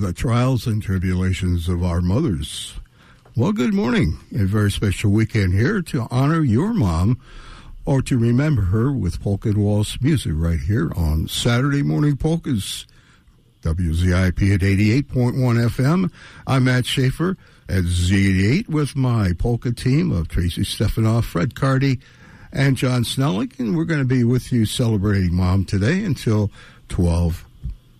The trials and tribulations of our mothers. Well, good morning. A very special weekend here to honor your mom or to remember her with polka and waltz music right here on Saturday Morning Polkas, WZIP at 88.1 FM. I'm Matt Schaefer at Z88 with my polka team of Tracy Stefanoff, Fred Cardy, and John Snelling, and we're going to be with you celebrating mom today until 12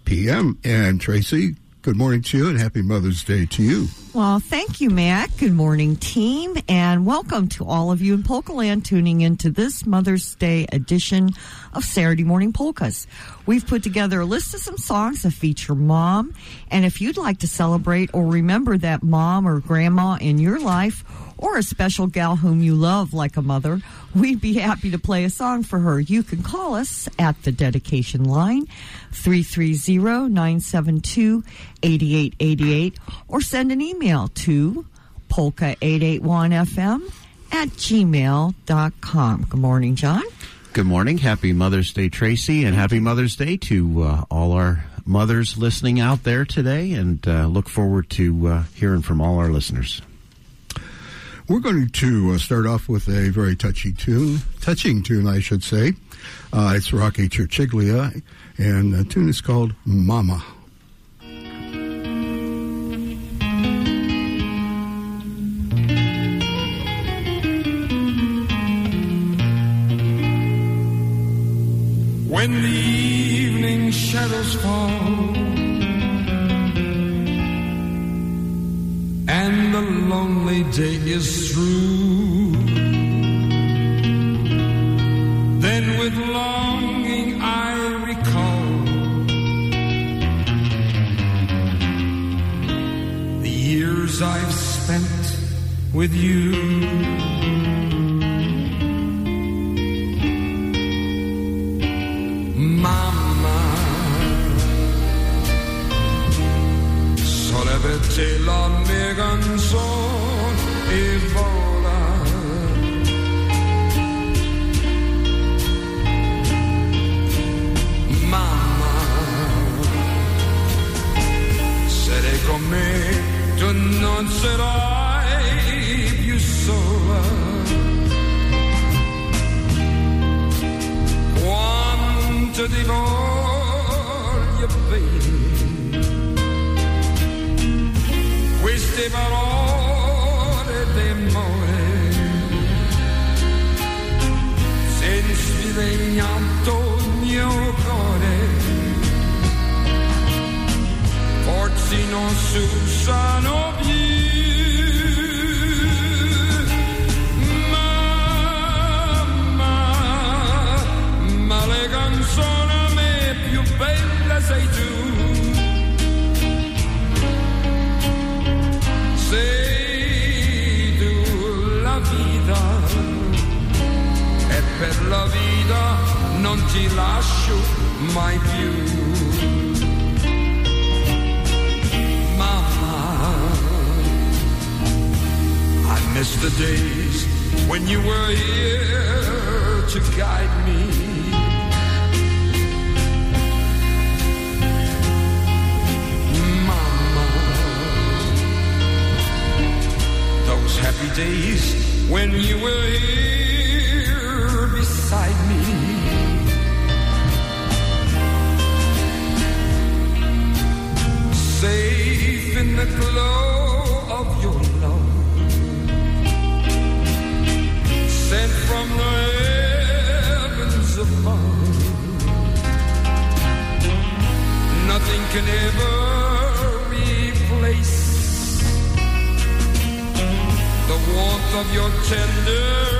p.m. And Tracy, Good morning to you and happy Mother's Day to you. Well, thank you, Matt. Good morning, team, and welcome to all of you in Polka Land tuning into this Mother's Day edition of Saturday Morning Polkas. We've put together a list of some songs that feature mom, and if you'd like to celebrate or remember that mom or grandma in your life, or a special gal whom you love like a mother, we'd be happy to play a song for her. You can call us at the dedication line 330-972-8888 or send an email to polka881fm at gmail.com. Good morning, John. Good morning. Happy Mother's Day, Tracy, and happy Mother's Day to uh, all our mothers listening out there today, and uh, look forward to uh, hearing from all our listeners. We're going to uh, start off with a very touchy tune, touching tune, I should say. Uh, it's Rocky Chirchiglia, and the tune is called Mama. When the evening shadows fall the lonely day is through. Then with longing I recall the years I've spent with you. Sollevate la mia canzone e vola. Mamma, se lei con me tu non sarai più sola. Quanto ti voglio bene, parole d'amore, se svilegnato il mio cuore forse non si usano più. Per la vita non ti lascio mai più. Mama, I miss the days when you were here to guide me. Mama, those happy days when you were here safe in the glow of your love, sent from the heavens above. Nothing can ever replace the warmth of your tender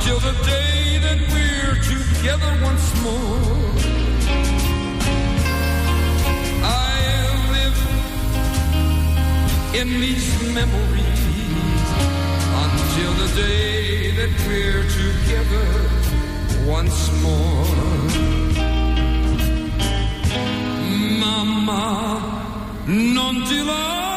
until the day that we're together once more. I live in these memories until the day that we're together once more. Mamma, non ti lascio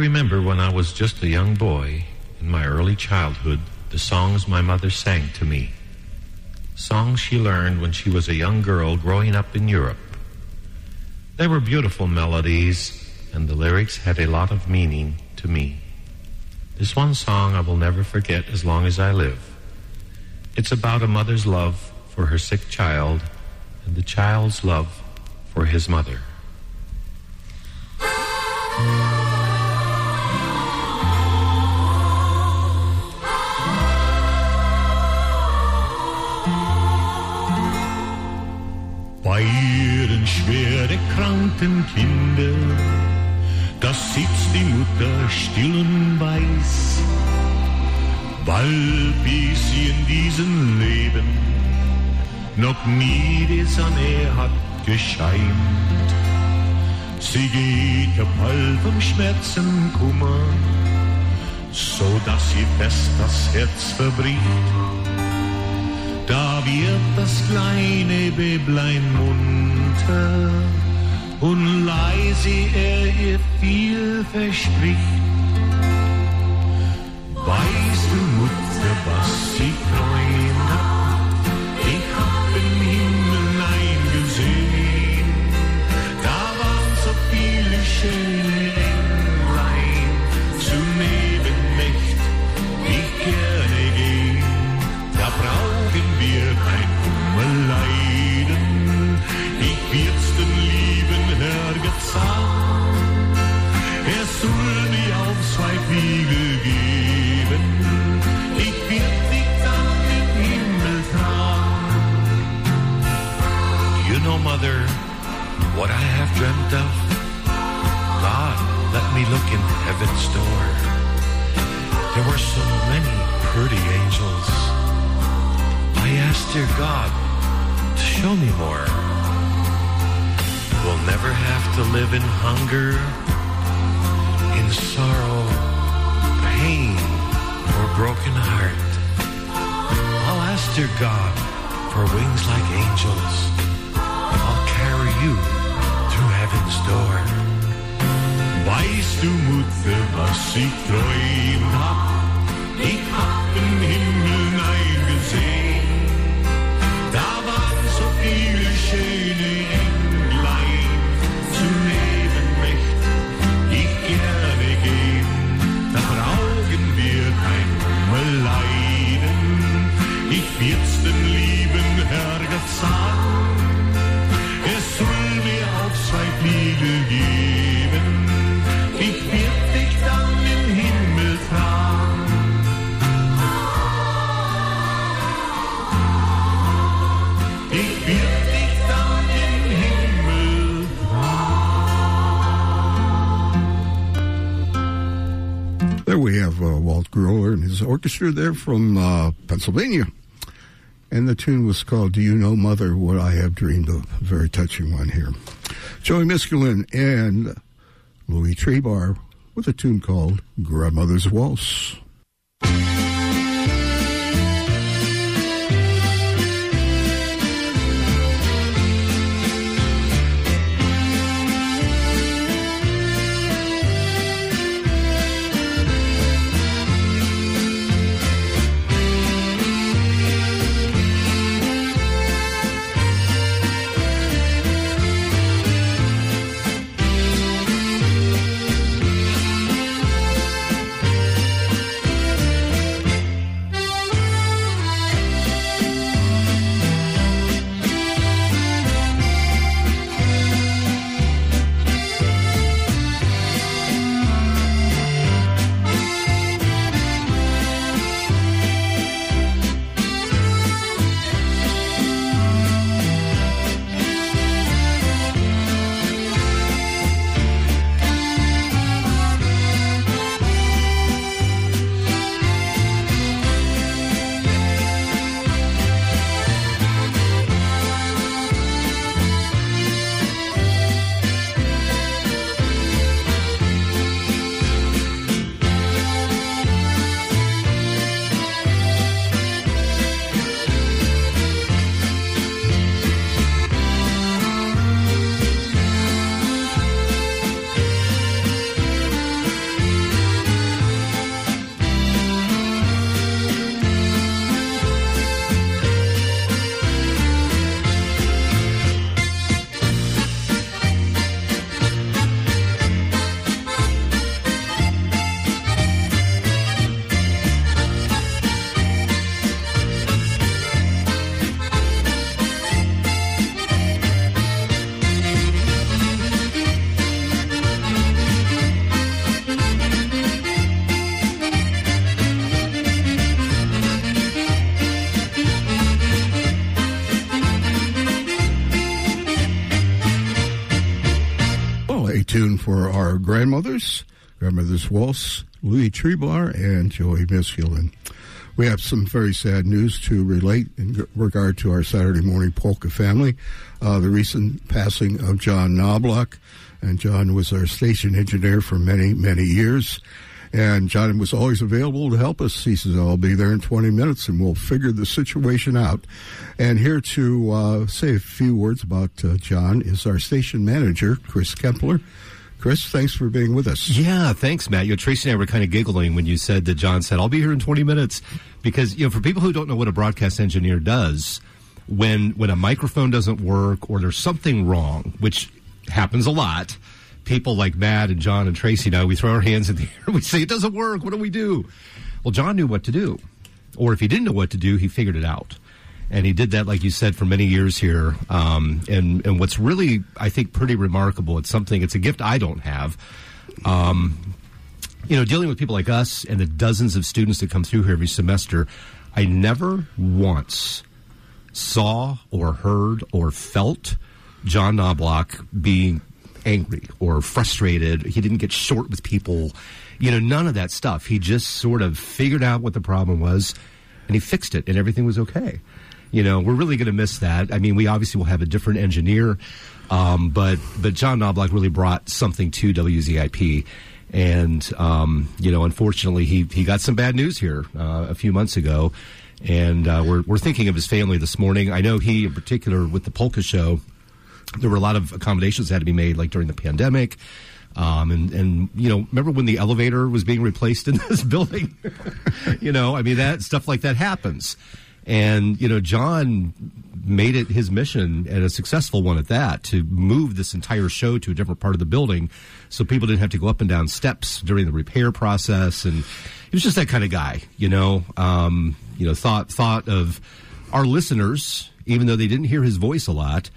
remember when I was just a young boy, in my early childhood, the songs my mother sang to me. Songs she learned when she was a young girl growing up in Europe. They were beautiful melodies, and the lyrics had a lot of meaning to me. This one song I will never forget as long as I live. It's about a mother's love for her sick child and the child's love for his mother. Ihren schwer erkrankten Kinder, da sitzt die Mutter still und weiß, weil bis sie in diesem Leben noch nie die Sonne hat gescheint. Sie geht kaputt vom Schmerzen, Kummer, so dass sie fest das Herz verbricht. Wird das kleine Bäblein munter und leise er ihr viel verspricht. Weißt du, Mutter, was ich stuff. God, let me look in heaven's door. There were so many pretty angels. I asked dear God to show me more. We'll never have to live in hunger, in sorrow, pain, or broken heart. I'll ask dear God for wings like angels. I'll carry you heaven's door. Weißt du, Mutter, was ich träumt hab? Ich hab den Himmel gesehen. Da waren so viele schöne Orchestra there from uh, Pennsylvania. And the tune was called Do You Know Mother What I Have Dreamed of? A very touching one here. Joey Miskulin and Louis Trebar with a tune called Grandmother's Waltz. Grandmothers, Grandmother's Waltz, Louis Trebar, and Joey Miskulin. We have some very sad news to relate in regard to our Saturday morning polka family. Uh, the recent passing of John Knobloch, and John was our station engineer for many, many years. And John was always available to help us. He says, I'll be there in 20 minutes and we'll figure the situation out. And here to uh, say a few words about uh, John is our station manager, Chris Kempler. Chris, thanks for being with us. Yeah, thanks, Matt. You know, Tracy and I were kind of giggling when you said that John said, "I'll be here in 20 minutes," because you know, for people who don't know what a broadcast engineer does, when when a microphone doesn't work or there's something wrong, which happens a lot, people like Matt and John and Tracy now we throw our hands in the air. We say, "It doesn't work. What do we do?" Well, John knew what to do, or if he didn't know what to do, he figured it out. And he did that, like you said, for many years here. Um, and and what's really, I think, pretty remarkable. It's something. It's a gift I don't have. Um, you know, dealing with people like us and the dozens of students that come through here every semester, I never once saw or heard or felt John Knobloch being angry or frustrated. He didn't get short with people. You know, none of that stuff. He just sort of figured out what the problem was and he fixed it and everything was okay. You know, we're really going to miss that. I mean, we obviously will have a different engineer, um, but but John Knobloch really brought something to WZIP. And um, you know, unfortunately, he he got some bad news here uh, a few months ago, and uh, we're we're thinking of his family this morning. I know he, in particular, with the polka show, there were a lot of accommodations that had to be made, like during the pandemic. Um, and, and, you know, remember when the elevator was being replaced in this building? you know, I mean, that stuff like that happens. And, you know, John made it his mission and a successful one at that to move this entire show to a different part of the building so people didn't have to go up and down steps during the repair process. And he was just that kind of guy, you know, um, you know, thought, thought of our listeners, even though they didn't hear his voice a lot,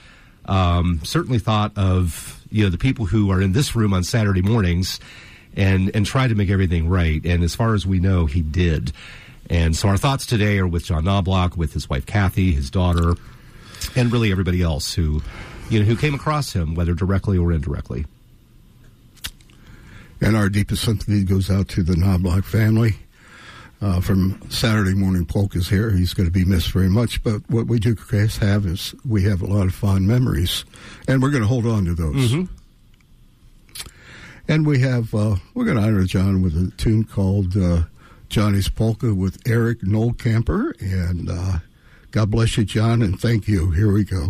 um, certainly thought of you know the people who are in this room on Saturday mornings and and tried to make everything right. And as far as we know, he did. And so our thoughts today are with John Knobloch, with his wife Kathy, his daughter, and really everybody else who you know who came across him, whether directly or indirectly. And our deepest sympathy goes out to the Knobloch family. Uh, from Saturday Morning Polkas here. He's going to be missed very much. But what we do, Chris, have is we have a lot of fond memories, and we're going to hold on to those. Mm-hmm. And we have uh, we're going to honor John with a tune called uh, Johnny's Polka with Eric Noltkamper. And uh, God bless you, John, and thank you. Here we go.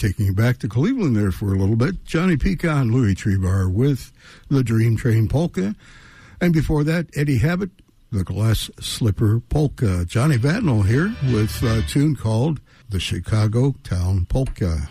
Taking you back to Cleveland there for a little bit. Johnny Pecon, Louis Trebar with the Dream Train Polka. And before that, Eddie Habat, the Glass Slipper Polka. Johnny Vadnal here with a tune called the Chicago Town Polka.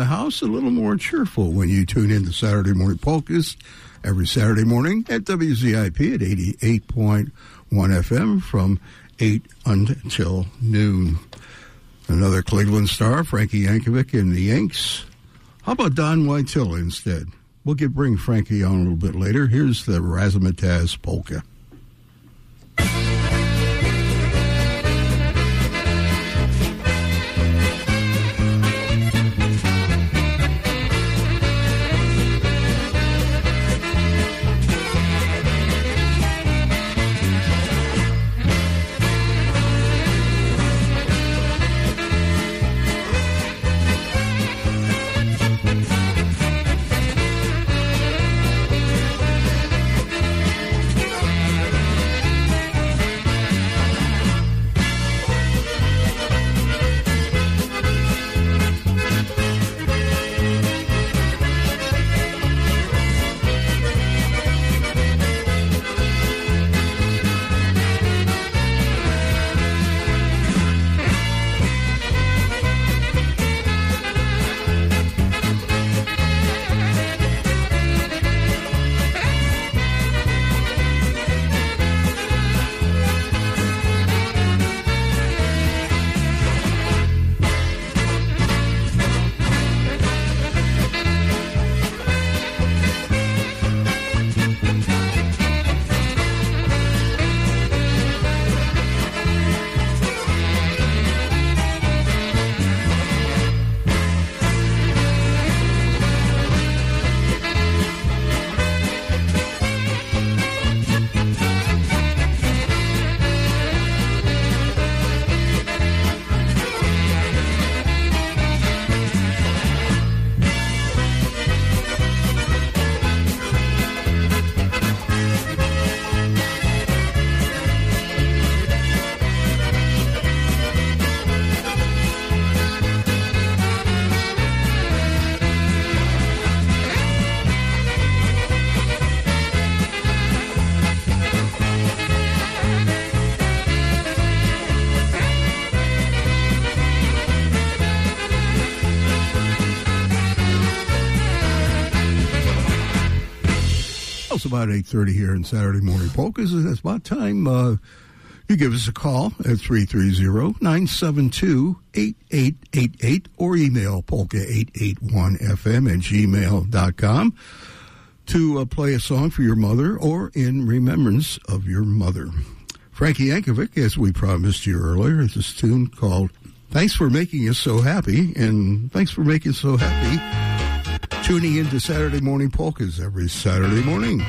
The house a little more cheerful when you tune in to Saturday Morning Polkas every Saturday morning at WZIP at 88.1 FM from 8 until noon. Another Cleveland star, Frankie Yankovic and the Yanks. How about Don Whitell instead? We'll get bring Frankie on a little bit later. Here's the Razzmatazz Polka. about 8.30 here in Saturday Morning Polkas. It's about time uh, you give us a call at 330-972-8888 or email polka881fm at gmail.com to uh, play a song for your mother or in remembrance of your mother. Frankie Yankovic, as we promised you earlier, is this tune called Thanks for Making Us So Happy, and thanks for making us so happy tuning into Saturday Morning Polkas every Saturday morning.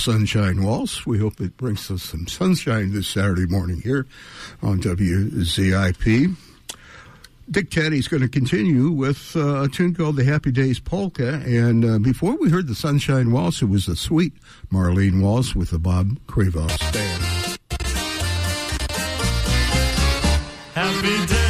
Sunshine Waltz. We hope it brings us some sunshine this Saturday morning here on WZIP. Dick Tady's going to continue with uh, a tune called The Happy Days Polka. And uh, before we heard the Sunshine Waltz, it was the sweet Marlene Waltz with the Bob Cravoff Band. Happy Days.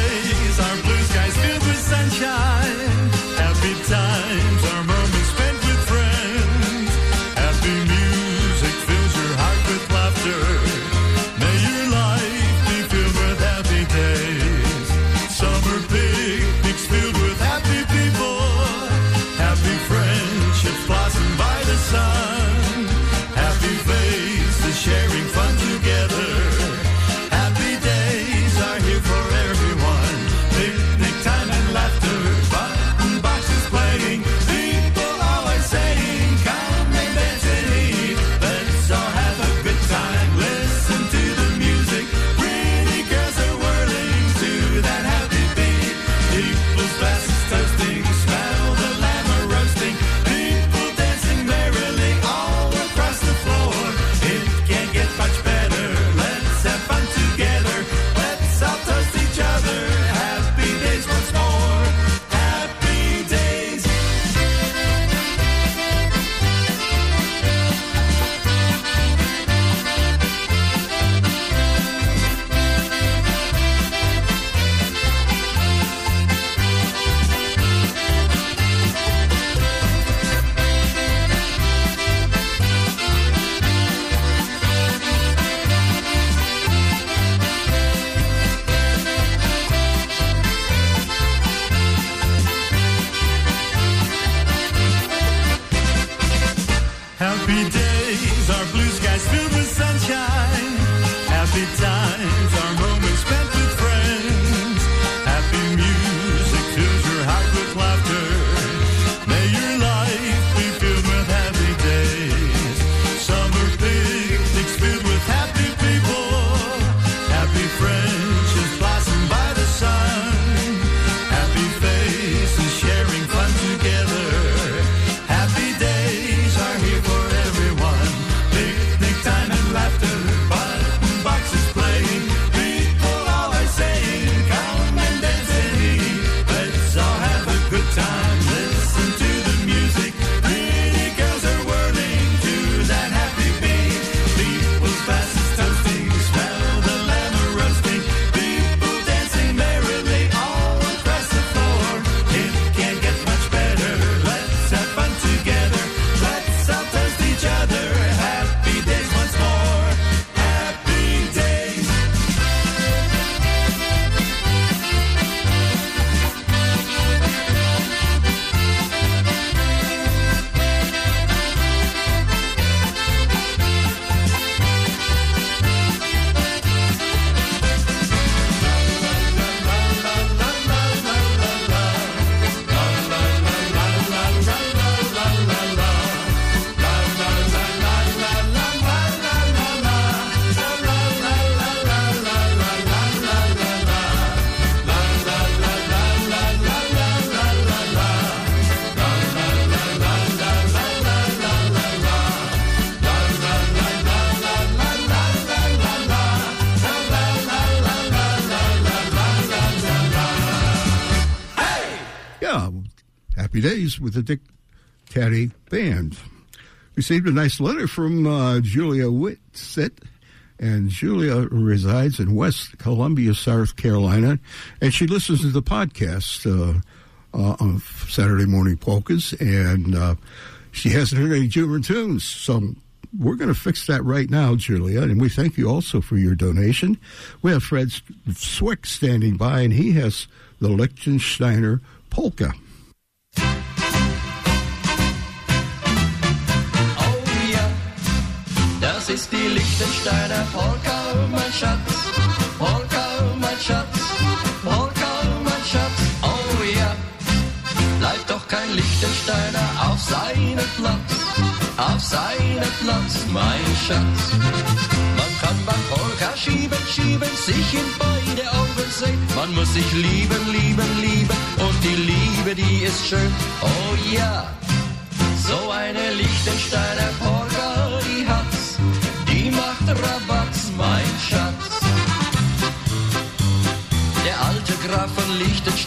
Days with the Dick Tady Band. Received a nice letter from uh, Julia Whitsitt, and Julia resides in West Columbia, South Carolina, and she listens to the podcast uh, uh, on Saturday Morning Polkas, and uh, she hasn't heard any German tunes, so we're going to fix that right now, Julia, and we thank you also for your donation. We have Fred Swick standing by, and he has the Liechtensteiner polka. Ist die Liechtensteiner Polka, mein Schatz. Polka, mein Schatz. Polka, mein Schatz. Oh ja, bleibt doch kein Liechtensteiner auf seinem Platz. Auf seinem Platz, mein Schatz. Man kann beim Polka schieben, schieben, sich in beide Augen sehen. Man muss sich lieben, lieben, lieben. Und die Liebe, die ist schön. Oh ja. So eine Liechtensteiner Polka,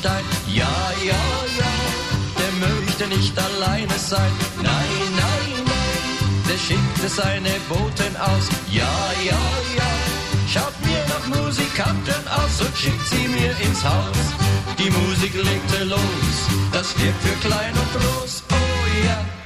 Liechtenstein, ja, ja, ja, der möchte nicht alleine sein, nein, nein, nein, der schickte seine Boten aus, ja, ja, ja, schaut mir nach Musikanten aus und schickt sie mir ins Haus. Die Musik legte los, das wird für klein und groß, oh ja.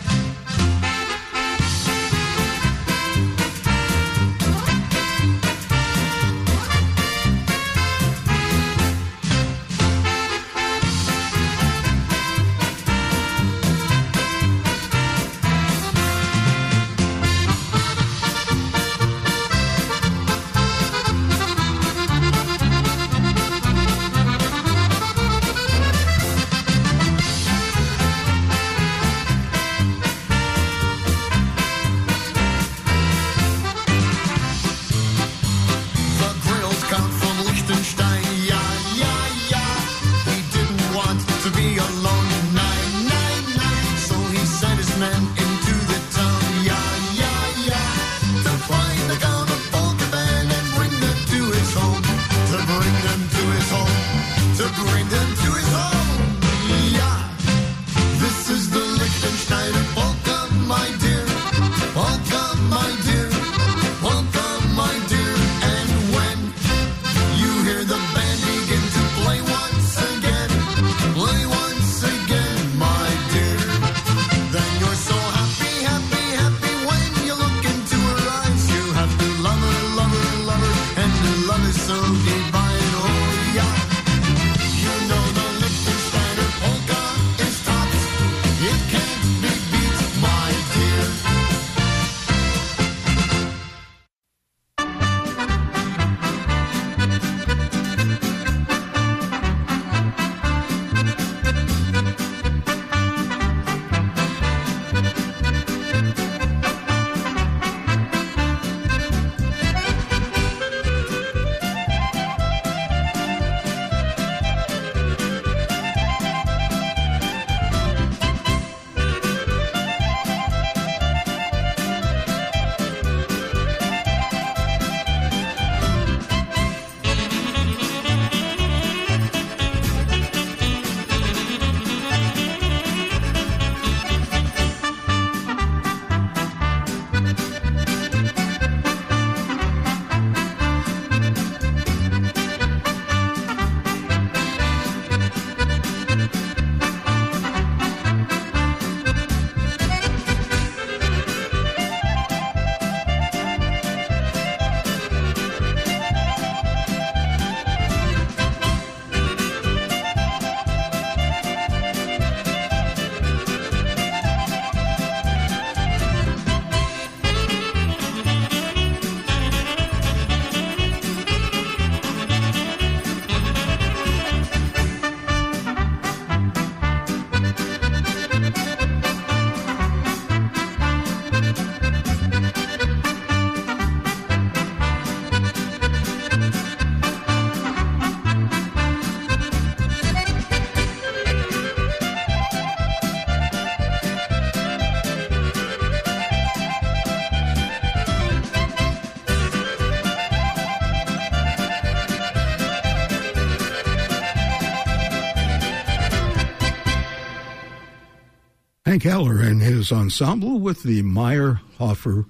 Hank Haller and his ensemble with the Meyer Hoffer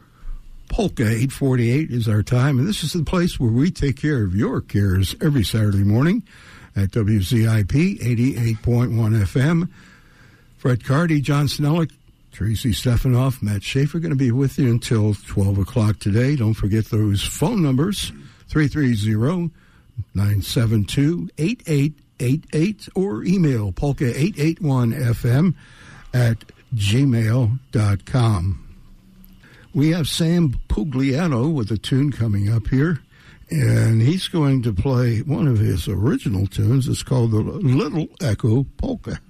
Polka. 848 is our time, and this is the place where we take care of your cares every Saturday morning at WZIP 88.1 FM. Fred Cardy, John Snellick, Tracy Stefanoff, Matt Schaefer going to be with you until 12 o'clock today. Don't forget those phone numbers 330 972 8888 or email polka881fm at gmail.com. We have Sam Pugliano with a tune coming up here, and he's going to play one of his original tunes. It's called the Little Echo Polka.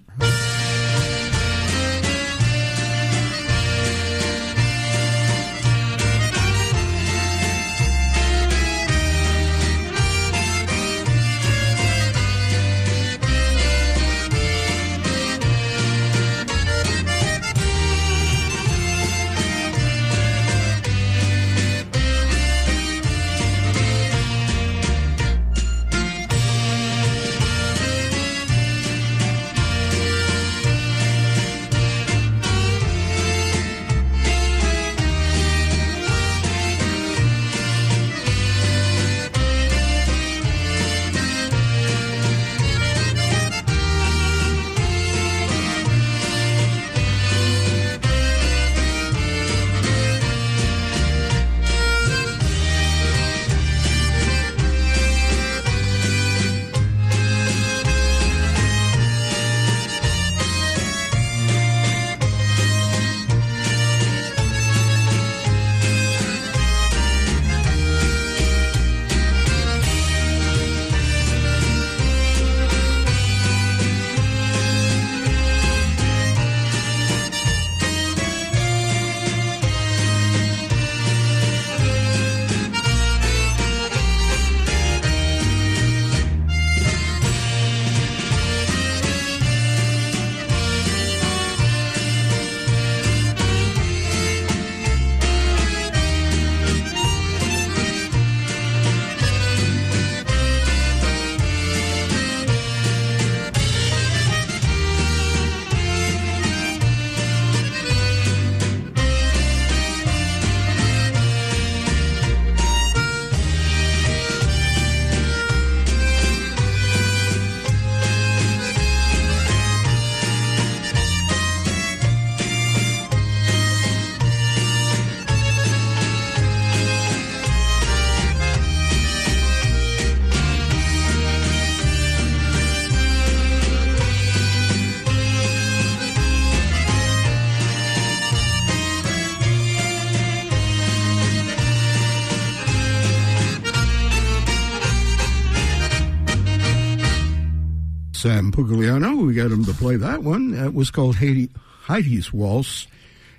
Sam Pugliano. We got him to play that one. It was called Heidi, Heidi's Waltz,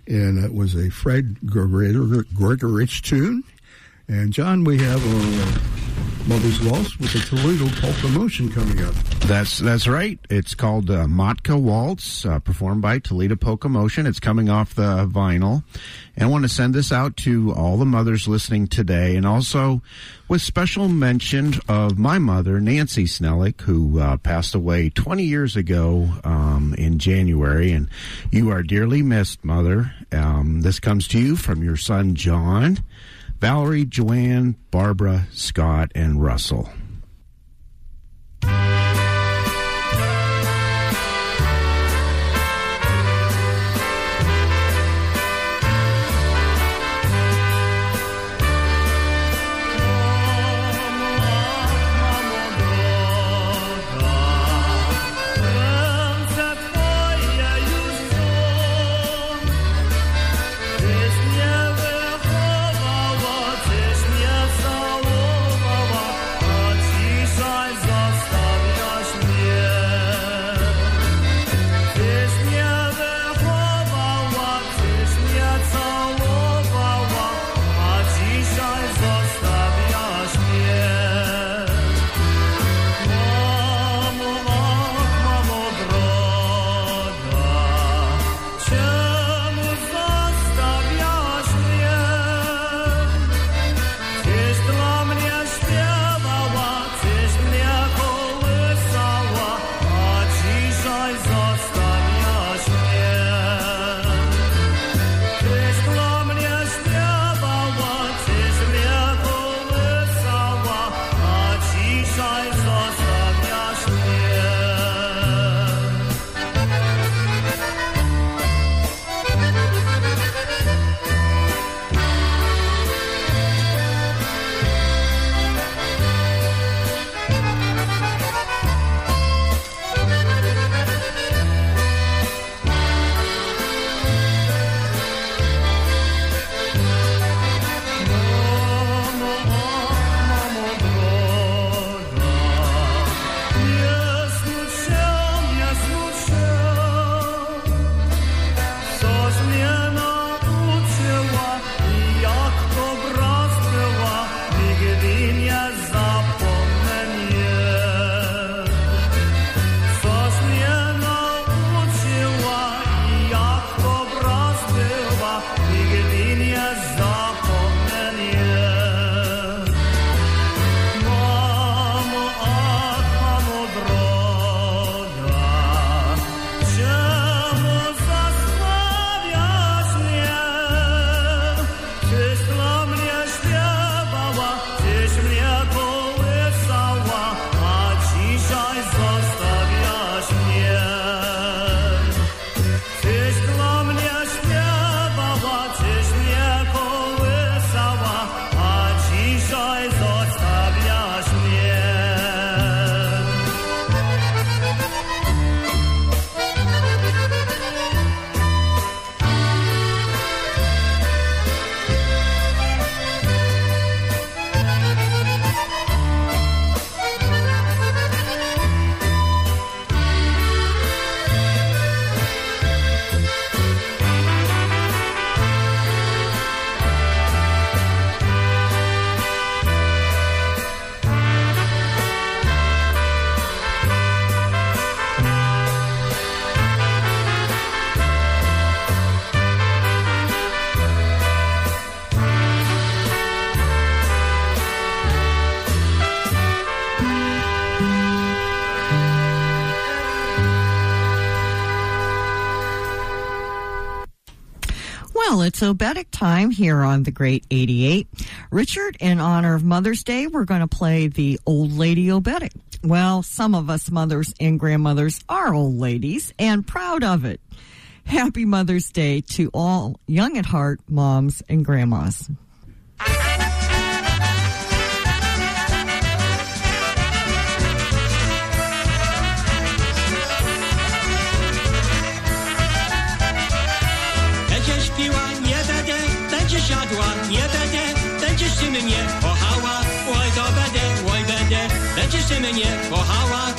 and it was a Fred Gregor- Gregorich tune. And John, we have uh, Mother's Waltz with the Toledo Polka Motion coming up. That's that's right. It's called uh, Matka Waltz, uh, performed by Toledo Polka Motion. It's coming off the vinyl, and I want to send this out to all the mothers listening today, and also with special mention of my mother, Nancy Snellick, who uh, passed away 20 years ago um, in January, and you are dearly missed, mother. Um, this comes to you from your son John. Valerie, Joanne, Barbara, Scott, and Russell. It's Oberek time here on the Great 88. Richard, in honor of Mother's Day, we're going to play the Old Lady Oberek. Well, some of us mothers and grandmothers are old ladies and proud of it. Happy Mother's Day to all young at heart moms and grandmas. Mnie kochała,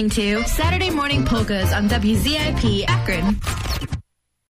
listening to Saturday Morning Polkas on WZIP Akron.